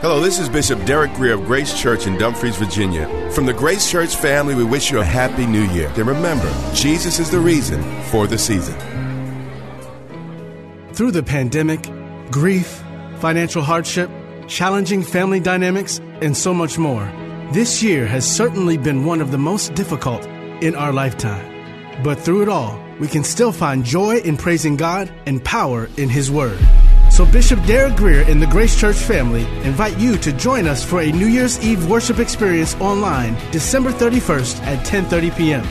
Hello, this is Bishop Derek Grier of Grace Church in Dumfries, Virginia. From the Grace Church family, we wish you a happy new year. And remember, Jesus is the reason for the season. Through the pandemic, grief, financial hardship, challenging family dynamics, and so much more, this year has certainly been one of the most difficult in our lifetime. But through it all, we can still find joy in praising God and power in His Word. So Bishop Derek Grier and the Grace Church family invite you to join us for a New Year's Eve worship experience online December 31st at 10:30 p.m.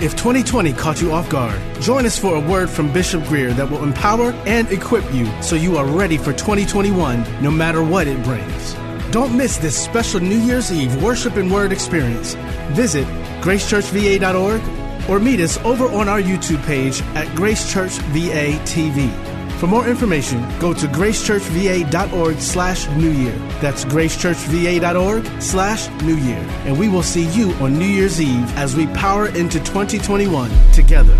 If 2020 caught you off guard, join us for a word from Bishop Grier that will empower and equip you so you are ready for 2021 no matter what it brings. Don't miss this special New Year's Eve worship and word experience. Visit gracechurchva.org or meet us over on our YouTube page at Grace Church VA TV. For more information, go to gracechurchva.org slash new year. That's gracechurchva.org slash new year. And we will see you on New Year's Eve as we power into 2021 together.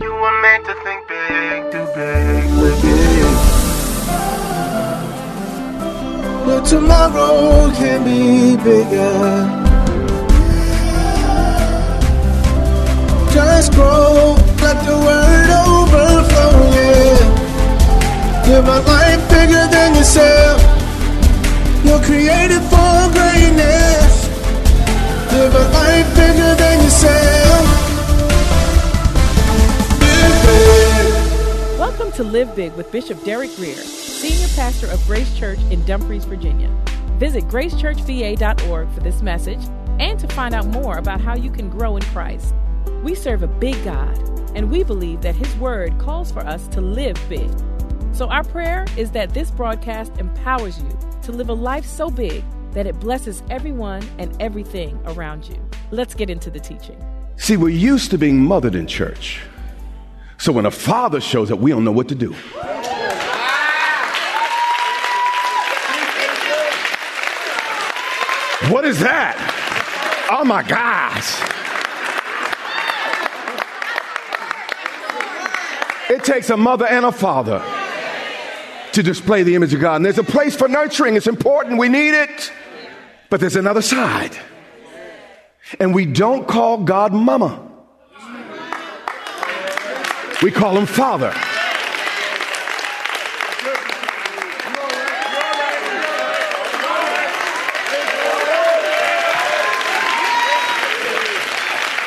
You were meant to think big, do big, live big. But tomorrow can be bigger. Just grow, let the word A life bigger than yourself. You're created for greatness. Live a life bigger than yourself. Welcome to Live Big with Bishop Derek Grier, Senior Pastor of Grace Church in Dumfries, Virginia. Visit gracechurchva.org for this message and to find out more about how you can grow in Christ. We serve a big God, and we believe that His Word calls for us to live big. So, our prayer is that this broadcast empowers you to live a life so big that it blesses everyone and everything around you. Let's get into the teaching. See, we're used to being mothered in church. So when a father shows up, we don't know what to do. What is that? Oh my gosh. It takes a mother and a father to display the image of God. And there's a place for nurturing, it's important, we need it. But there's another side. And we don't call God mama, we call him father.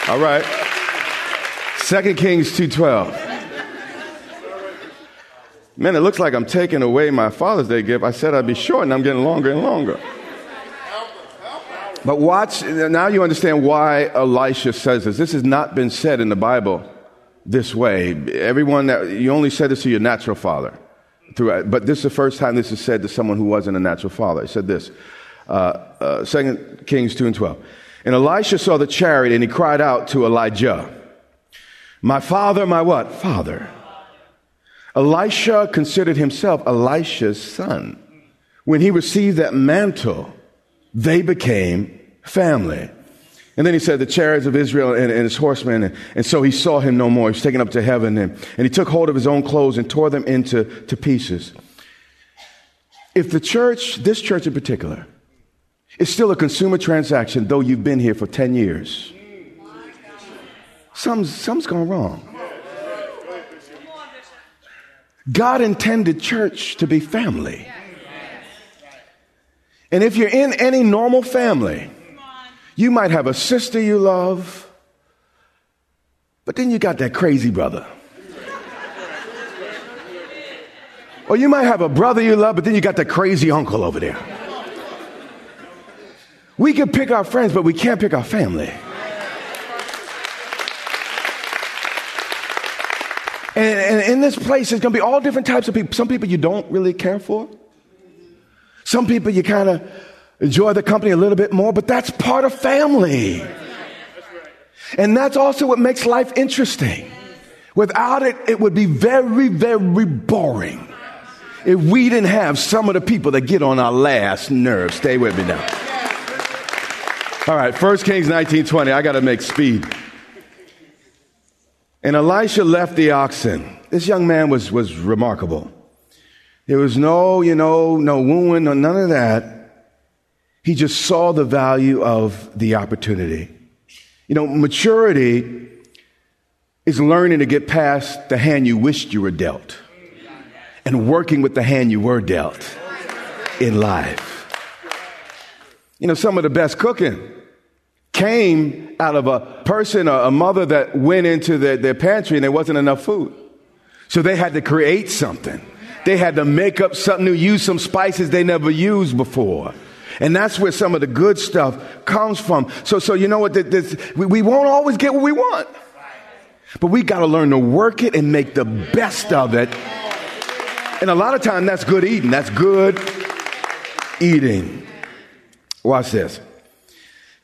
All right. Second Kings 2:12. Man, it looks like I'm taking away my Father's Day gift. I said I'd be short, and I'm getting longer and longer. But watch, now you understand why Elisha says this. This has not been said in the Bible this way. Everyone that, you only said this to your natural father. Through, but this is the first time this is said to someone who wasn't a natural father. He said this, uh, uh, 2 Kings 2 and 12. And Elisha saw the chariot and he cried out to Elijah, My father, my what? Father. Elisha considered himself Elisha's son. When he received that mantle, they became family. And then he said, the chariots of Israel and, and his horsemen. And, and, so he saw him no more. He was taken up to heaven. And, and he took hold of his own clothes and tore them into to pieces. If the church, this church in particular, is still a consumer transaction, though you've been here for 10 years, something's, something's gone wrong. God intended church to be family. And if you're in any normal family, you might have a sister you love, but then you got that crazy brother. Or you might have a brother you love, but then you got that crazy uncle over there. We can pick our friends, but we can't pick our family. And, and in this place, there's going to be all different types of people. Some people you don't really care for. Some people you kind of enjoy the company a little bit more, but that's part of family. And that's also what makes life interesting. Without it, it would be very, very boring if we didn't have some of the people that get on our last nerve. Stay with me now. All right, 1 Kings 19:20. I got to make speed. And Elisha left the oxen. This young man was, was remarkable. There was no, you know, no wooing, no, none of that. He just saw the value of the opportunity. You know, maturity is learning to get past the hand you wished you were dealt and working with the hand you were dealt in life. You know, some of the best cooking came out of a person or a mother that went into their, their pantry and there wasn't enough food. So they had to create something. They had to make up something new, use some spices they never used before. And that's where some of the good stuff comes from. So, so you know what? This, we, we won't always get what we want. But we got to learn to work it and make the best of it. And a lot of time that's good eating. That's good eating. Watch this.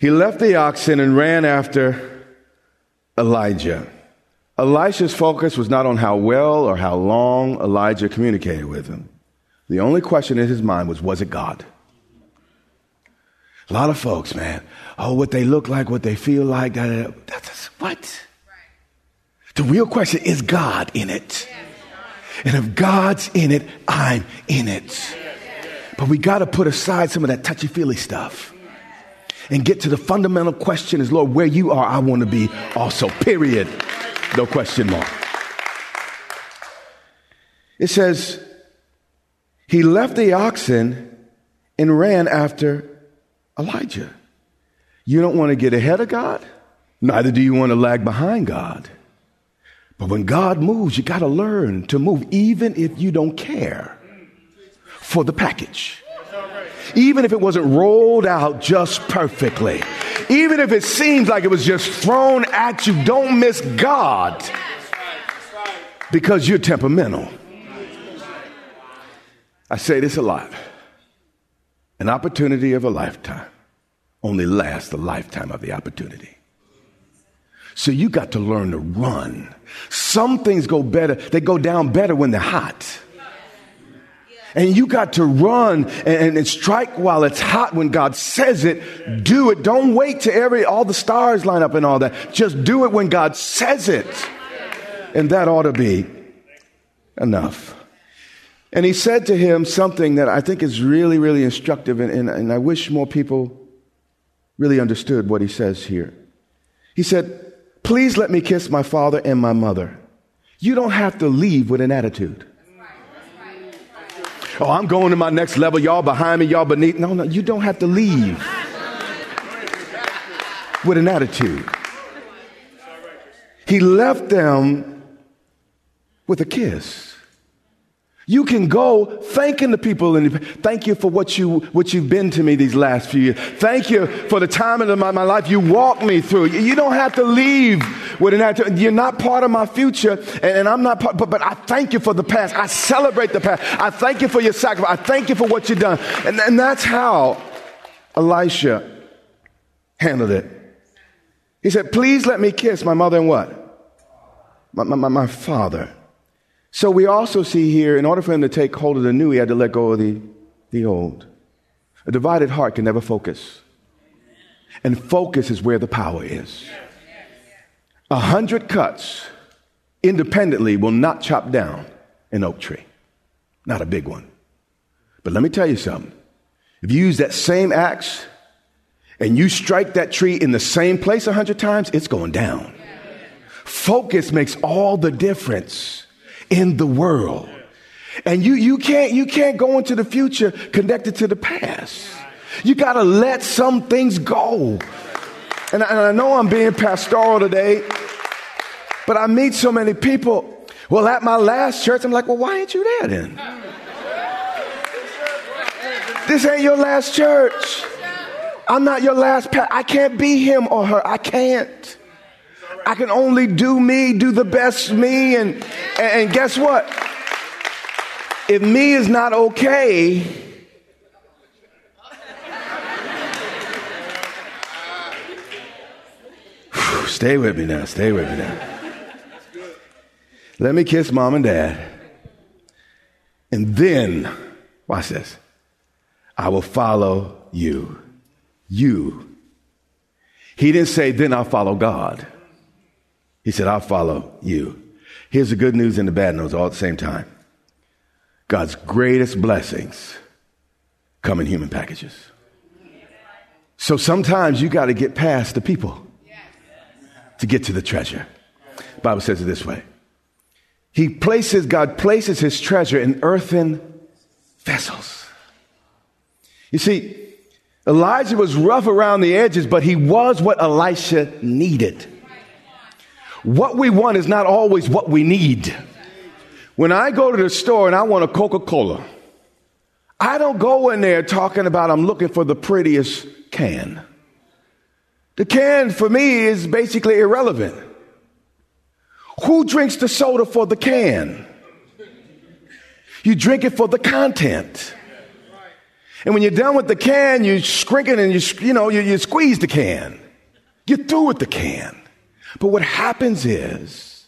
He left the oxen and ran after Elijah. Elisha's focus was not on how well or how long Elijah communicated with him. The only question in his mind was, was it God? A lot of folks, man, oh, what they look like, what they feel like, that's what? The real question is God in it? And if God's in it, I'm in it. But we got to put aside some of that touchy feely stuff and get to the fundamental question is, Lord, where you are, I want to be also, period. No question mark. It says, he left the oxen and ran after Elijah. You don't want to get ahead of God, neither do you want to lag behind God. But when God moves, you got to learn to move, even if you don't care for the package. Even if it wasn't rolled out just perfectly. Even if it seems like it was just thrown at you, don't miss God because you're temperamental. I say this a lot. An opportunity of a lifetime only lasts the lifetime of the opportunity. So you got to learn to run. Some things go better, they go down better when they're hot. And you got to run and, and, strike while it's hot when God says it. Do it. Don't wait till every all the stars line up and all that. Just do it when God says it. And that ought to be enough. And he said to him something that I think is really, really instructive, and, and, and I wish more people really understood what he says here. He said, Please let me kiss my father and my mother. You don't have to leave with an attitude. Oh, I'm going to my next level. Y'all behind me, y'all beneath. No, no, you don't have to leave with an attitude. He left them with a kiss. You can go thanking the people and thank you for what you what you've been to me these last few years. Thank you for the time in my, my life you walked me through. You don't have to leave with an attitude. You're not part of my future, and, and I'm not part. But, but I thank you for the past. I celebrate the past. I thank you for your sacrifice. I thank you for what you've done, and, and that's how Elisha handled it. He said, "Please let me kiss my mother and what." my, my, my father. So we also see here, in order for him to take hold of the new, he had to let go of the, the old. A divided heart can never focus. And focus is where the power is. A hundred cuts independently will not chop down an oak tree. Not a big one. But let me tell you something. If you use that same axe and you strike that tree in the same place a hundred times, it's going down. Focus makes all the difference in the world. And you, you can't, you can't go into the future connected to the past. You got to let some things go. And I, and I know I'm being pastoral today, but I meet so many people. Well, at my last church, I'm like, well, why ain't you there then? This ain't your last church. I'm not your last I can't be him or her. I can't. I can only do me, do the best me, and, and guess what? If me is not okay, stay with me now, stay with me now. Let me kiss mom and dad. And then, watch this. I will follow you. You. He didn't say, then I'll follow God. He said, I'll follow you. Here's the good news and the bad news all at the same time. God's greatest blessings come in human packages. So sometimes you got to get past the people to get to the treasure. The Bible says it this way. He places, God places his treasure in earthen vessels. You see, Elijah was rough around the edges, but he was what Elisha needed. What we want is not always what we need. When I go to the store and I want a Coca Cola, I don't go in there talking about I'm looking for the prettiest can. The can for me is basically irrelevant. Who drinks the soda for the can? You drink it for the content. And when you're done with the can, you shrink it and you, you know, you, you squeeze the can. You're through with the can. But what happens is,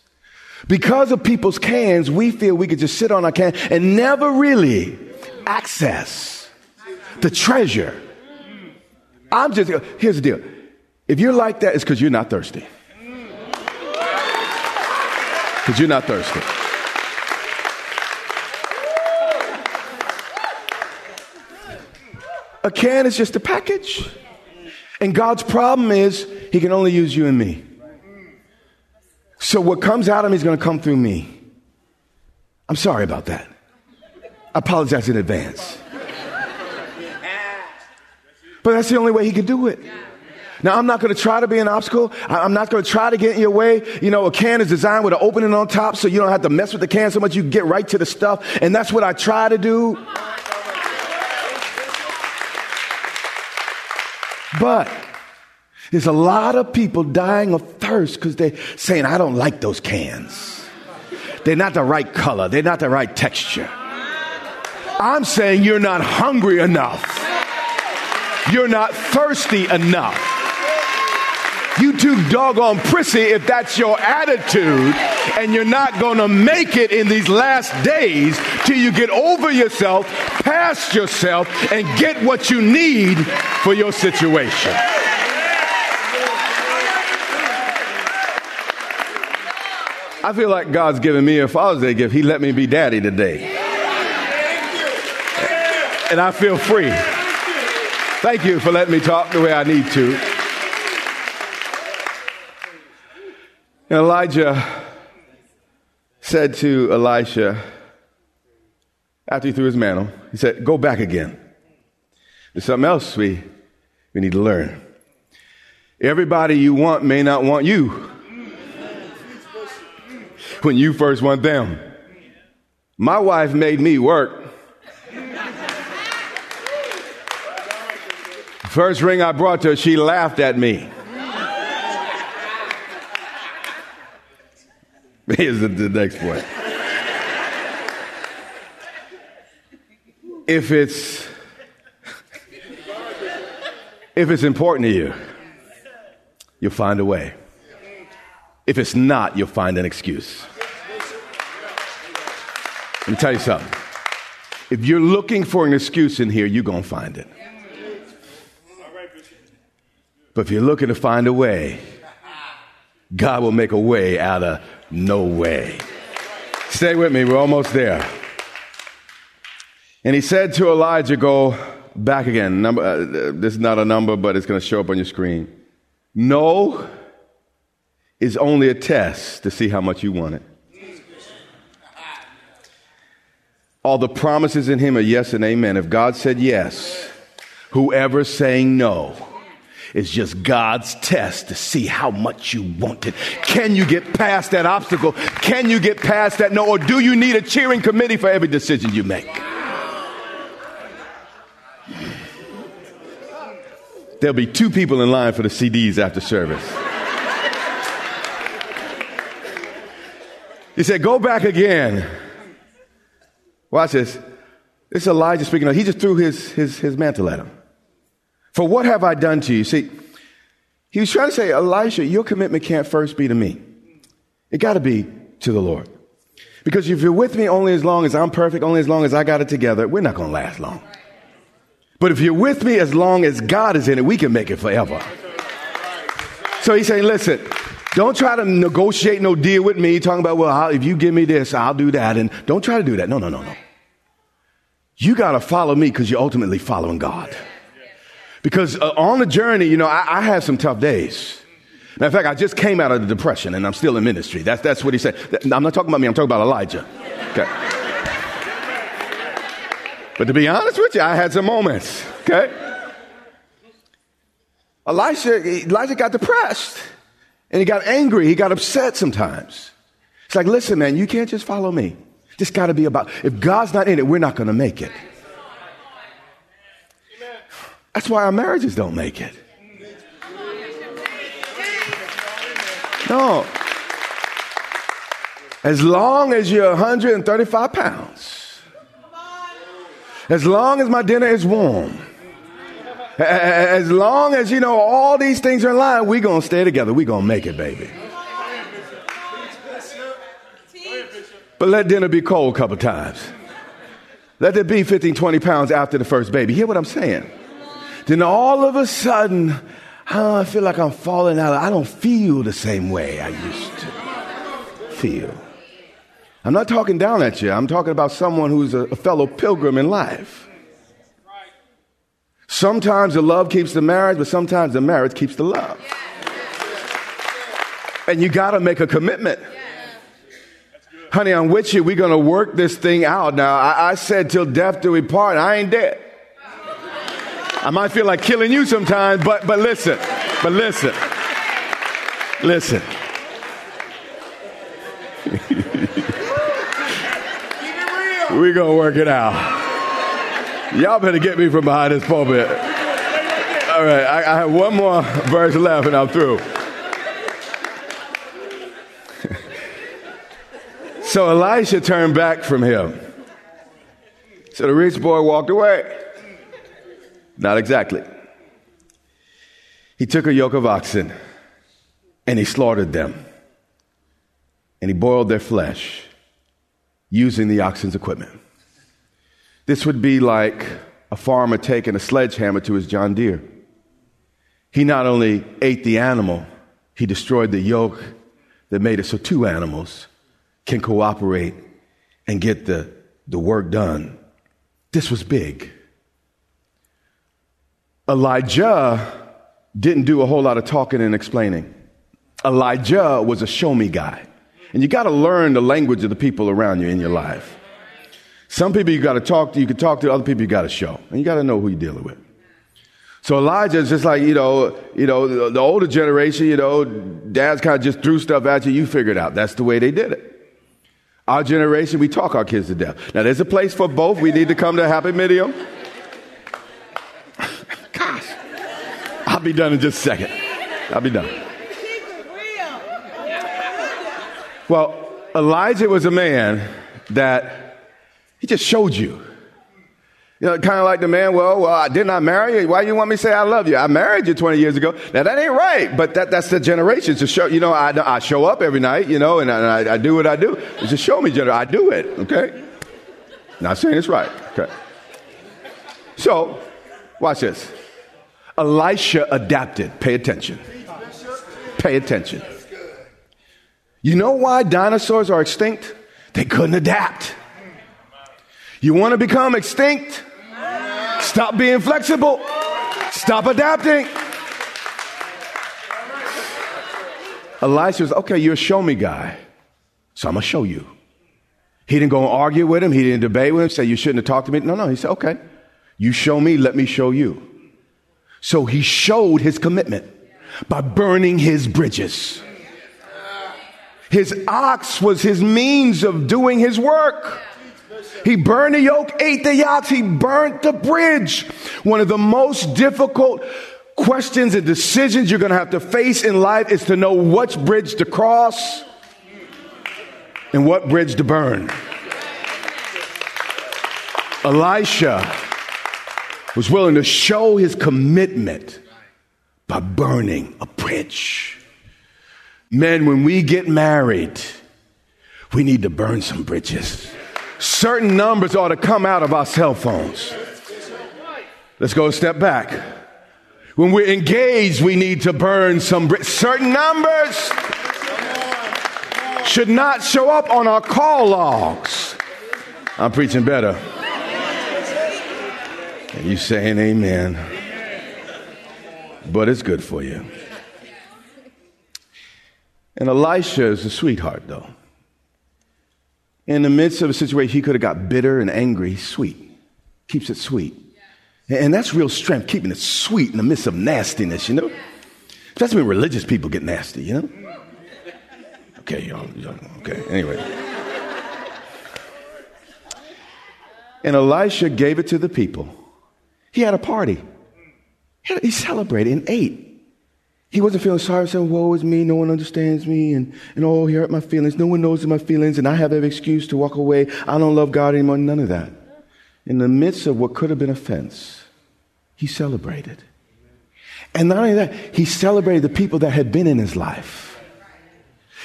because of people's cans, we feel we could just sit on our can and never really access the treasure. I'm just, here's the deal. If you're like that, it's because you're not thirsty. Because you're not thirsty. A can is just a package. And God's problem is, He can only use you and me. So what comes out of him is going to come through me. I'm sorry about that. I apologize in advance. But that's the only way he could do it. Now, I'm not going to try to be an obstacle. I'm not going to try to get in your way. You know, a can is designed with an opening on top so you don't have to mess with the can so much. You get right to the stuff. And that's what I try to do. But there's a lot of people dying of thirst because they're saying, I don't like those cans. They're not the right color, they're not the right texture. I'm saying you're not hungry enough. You're not thirsty enough. You too doggone prissy if that's your attitude, and you're not gonna make it in these last days till you get over yourself, past yourself, and get what you need for your situation. I feel like God's giving me a Father's Day gift. He let me be daddy today. And I feel free. Thank you for letting me talk the way I need to. And Elijah said to Elisha, after he threw his mantle, he said, Go back again. There's something else we, we need to learn. Everybody you want may not want you when you first went down. My wife made me work. First ring I brought to her, she laughed at me. Here's the, the next point. If it's if it's important to you, you'll find a way. If it's not, you'll find an excuse. Let me tell you something. If you're looking for an excuse in here, you're going to find it. But if you're looking to find a way, God will make a way out of no way. Stay with me, we're almost there. And he said to Elijah, Go back again. Number, uh, this is not a number, but it's going to show up on your screen. No is only a test to see how much you want it. All the promises in him are yes and amen. If God said yes, whoever's saying no is just God's test to see how much you want it. Can you get past that obstacle? Can you get past that no? Or do you need a cheering committee for every decision you make? There'll be two people in line for the CDs after service. He said, Go back again. Watch this. This is Elijah speaking. He just threw his, his, his mantle at him. For what have I done to you? See, He was trying to say, Elisha, your commitment can't first be to me. It got to be to the Lord. Because if you're with me only as long as I'm perfect, only as long as I got it together, we're not going to last long. But if you're with me as long as God is in it, we can make it forever. So he's saying, listen, don't try to negotiate no deal with me, talking about, well, if you give me this, I'll do that. And don't try to do that. No, no, no, no. You got to follow me because you're ultimately following God. Because uh, on the journey, you know, I, I had some tough days. Matter of fact, I just came out of the depression and I'm still in ministry. That's, that's what he said. I'm not talking about me, I'm talking about Elijah. Okay. But to be honest with you, I had some moments. Okay. Elisha, Elijah got depressed and he got angry. He got upset sometimes. It's like, listen, man, you can't just follow me. This got to be about, if God's not in it, we're not going to make it. That's why our marriages don't make it. No. As long as you're 135 pounds, as long as my dinner is warm, as long as you know all these things are in line, we're going to stay together. We're going to make it, baby. But let dinner be cold a couple times. Let it be 15, 20 pounds after the first baby. Hear what I'm saying? Then all of a sudden, I feel like I'm falling out. I don't feel the same way I used to feel. I'm not talking down at you. I'm talking about someone who's a fellow pilgrim in life. Sometimes the love keeps the marriage, but sometimes the marriage keeps the love. And you got to make a commitment honey, I'm with you. We're going to work this thing out. Now, I, I said till death do we part. I ain't dead. I might feel like killing you sometimes, but, but listen, but listen, listen. We're going to work it out. Y'all better get me from behind this pulpit. All right, I, I have one more verse left and I'm through. So Elisha turned back from him. So the rich boy walked away. Not exactly. He took a yoke of oxen and he slaughtered them. And he boiled their flesh using the oxen's equipment. This would be like a farmer taking a sledgehammer to his John Deere. He not only ate the animal, he destroyed the yoke that made it so two animals can cooperate and get the, the work done. This was big. Elijah didn't do a whole lot of talking and explaining. Elijah was a show me guy. And you got to learn the language of the people around you in your life. Some people you got to talk to, you can talk to, other people you got to show. And you got to know who you're dealing with. So Elijah is just like, you know, you know, the, older generation, you know, dads kind of just threw stuff at you, you figured it out. That's the way they did it. Our generation, we talk our kids to death. Now, there's a place for both. We need to come to a happy medium. Gosh, I'll be done in just a second. I'll be done. Well, Elijah was a man that he just showed you. You know, kind of like the man, well, well, I did not marry you. Why you want me to say I love you? I married you 20 years ago. Now that ain't right, but that, that's the generation to show, you know, I, I show up every night, you know, and I, I do what I do. It's just show me, generation. I do it, okay? Not saying it's right, okay? So, watch this. Elisha adapted. Pay attention. Pay attention. You know why dinosaurs are extinct? They couldn't adapt. You want to become extinct? Stop being flexible. Stop adapting. Elisha was, okay, you're a show me guy. So I'm going to show you. He didn't go and argue with him. He didn't debate with him, say, you shouldn't have talked to me. No, no. He said, okay, you show me, let me show you. So he showed his commitment by burning his bridges. His ox was his means of doing his work. He burned the yoke, ate the yachts, he burnt the bridge. One of the most difficult questions and decisions you're going to have to face in life is to know which bridge to cross and what bridge to burn. Elisha was willing to show his commitment by burning a bridge. Men, when we get married, we need to burn some bridges. Certain numbers ought to come out of our cell phones. Let's go a step back. When we're engaged, we need to burn some bridges. Certain numbers should not show up on our call logs. I'm preaching better. You saying amen. But it's good for you. And Elisha is a sweetheart, though. In the midst of a situation, he could have got bitter and angry, sweet. Keeps it sweet. And that's real strength, keeping it sweet in the midst of nastiness, you know? That's when religious people get nasty, you know? Okay, y'all, y'all okay, anyway. And Elisha gave it to the people. He had a party. He celebrated and ate. He wasn't feeling sorry, saying, Woe is me, no one understands me, and, and oh, he hurt my feelings. No one knows my feelings, and I have every excuse to walk away. I don't love God anymore. None of that. In the midst of what could have been offense, he celebrated. And not only that, he celebrated the people that had been in his life.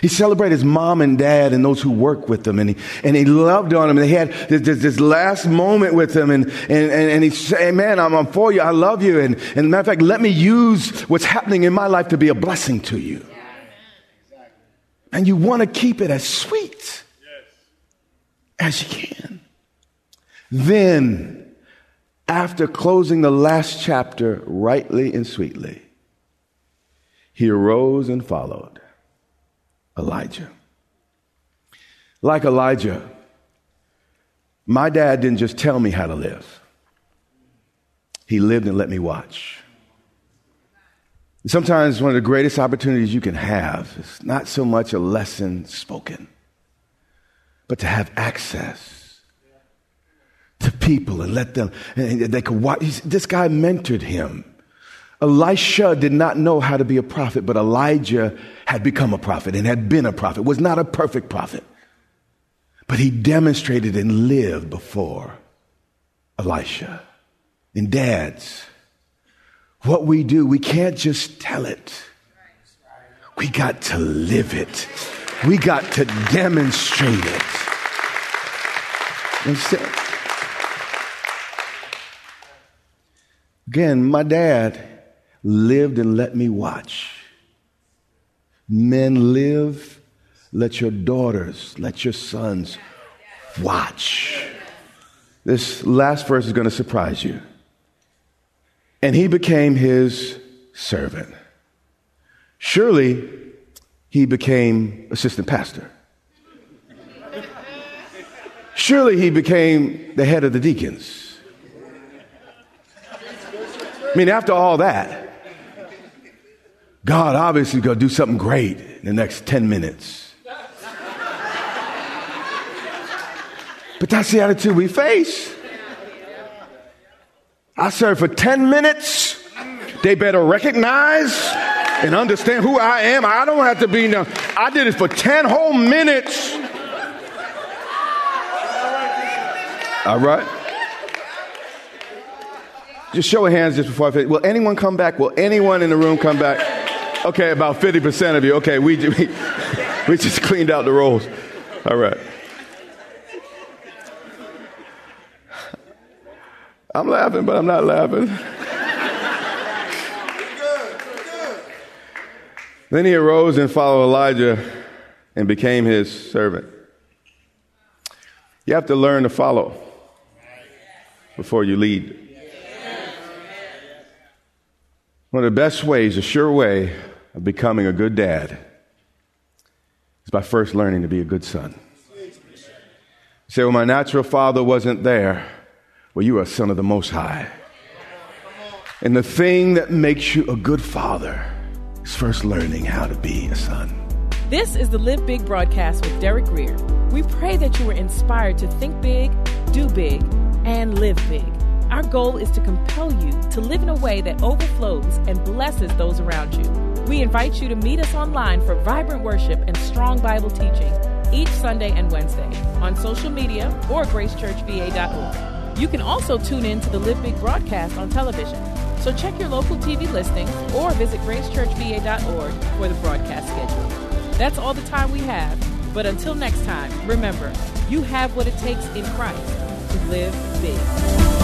He celebrated his mom and dad and those who work with them, and he, and he loved on them. And he had this, this, this last moment with them, and, and, and, and he said, Man, I'm, I'm for you. I love you. And, and matter of fact, let me use what's happening in my life to be a blessing to you. And you want to keep it as sweet as you can. Then, after closing the last chapter rightly and sweetly, he arose and followed. Elijah. Like Elijah, my dad didn't just tell me how to live, he lived and let me watch. Sometimes one of the greatest opportunities you can have is not so much a lesson spoken, but to have access to people and let them, and they could watch. This guy mentored him. Elisha did not know how to be a prophet, but Elijah had become a prophet and had been a prophet, was not a perfect prophet. But he demonstrated and lived before Elisha. And dads, what we do, we can't just tell it. We got to live it. We got to demonstrate it. Again, my dad lived and let me watch. Men live, let your daughters, let your sons watch. This last verse is going to surprise you. And he became his servant. Surely he became assistant pastor. Surely he became the head of the deacons. I mean, after all that, God obviously going to do something great in the next 10 minutes. But that's the attitude we face. I serve for 10 minutes. They better recognize and understand who I am. I don't have to be no, I did it for 10 whole minutes. All right. Just show of hands just before I finish. Will anyone come back? Will anyone in the room come back? Okay, about 50% of you. Okay, we, we, we just cleaned out the rolls. All right. I'm laughing, but I'm not laughing. Then he arose and followed Elijah and became his servant. You have to learn to follow before you lead. One of the best ways, a sure way of becoming a good dad is by first learning to be a good son. You say, well, my natural father wasn't there. Well, you are a son of the Most High. And the thing that makes you a good father is first learning how to be a son. This is the Live Big broadcast with Derek Grier. We pray that you were inspired to think big, do big, and live big. Our goal is to compel you to live in a way that overflows and blesses those around you. We invite you to meet us online for vibrant worship and strong Bible teaching each Sunday and Wednesday on social media or gracechurchva.org. You can also tune in to the Live Big broadcast on television. So check your local TV listings or visit gracechurchva.org for the broadcast schedule. That's all the time we have. But until next time, remember, you have what it takes in Christ to live big.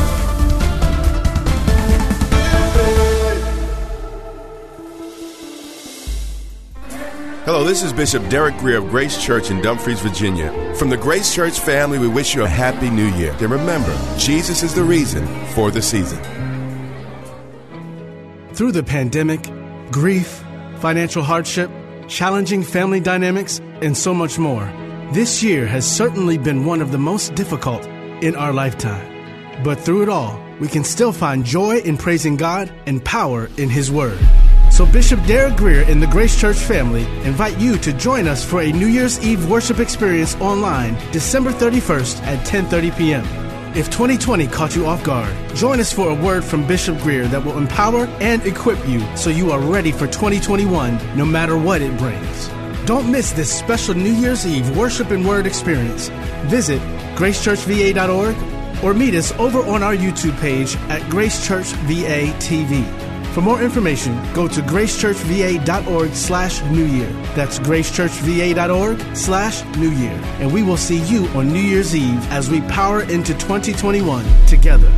Hello, this is Bishop Derek Grier of Grace Church in Dumfries, Virginia. From the Grace Church family, we wish you a happy new year. And remember, Jesus is the reason for the season. Through the pandemic, grief, financial hardship, challenging family dynamics, and so much more, this year has certainly been one of the most difficult in our lifetime. But through it all, we can still find joy in praising God and power in His Word. So Bishop Derek Grier and the Grace Church family invite you to join us for a New Year's Eve worship experience online December 31st at 10:30 p.m. If 2020 caught you off guard, join us for a word from Bishop Grier that will empower and equip you so you are ready for 2021 no matter what it brings. Don't miss this special New Year's Eve worship and word experience. Visit gracechurchva.org or meet us over on our YouTube page at Grace Church VA TV. For more information, go to gracechurchva.org slash new year. That's gracechurchva.org slash new year. And we will see you on New Year's Eve as we power into 2021 together.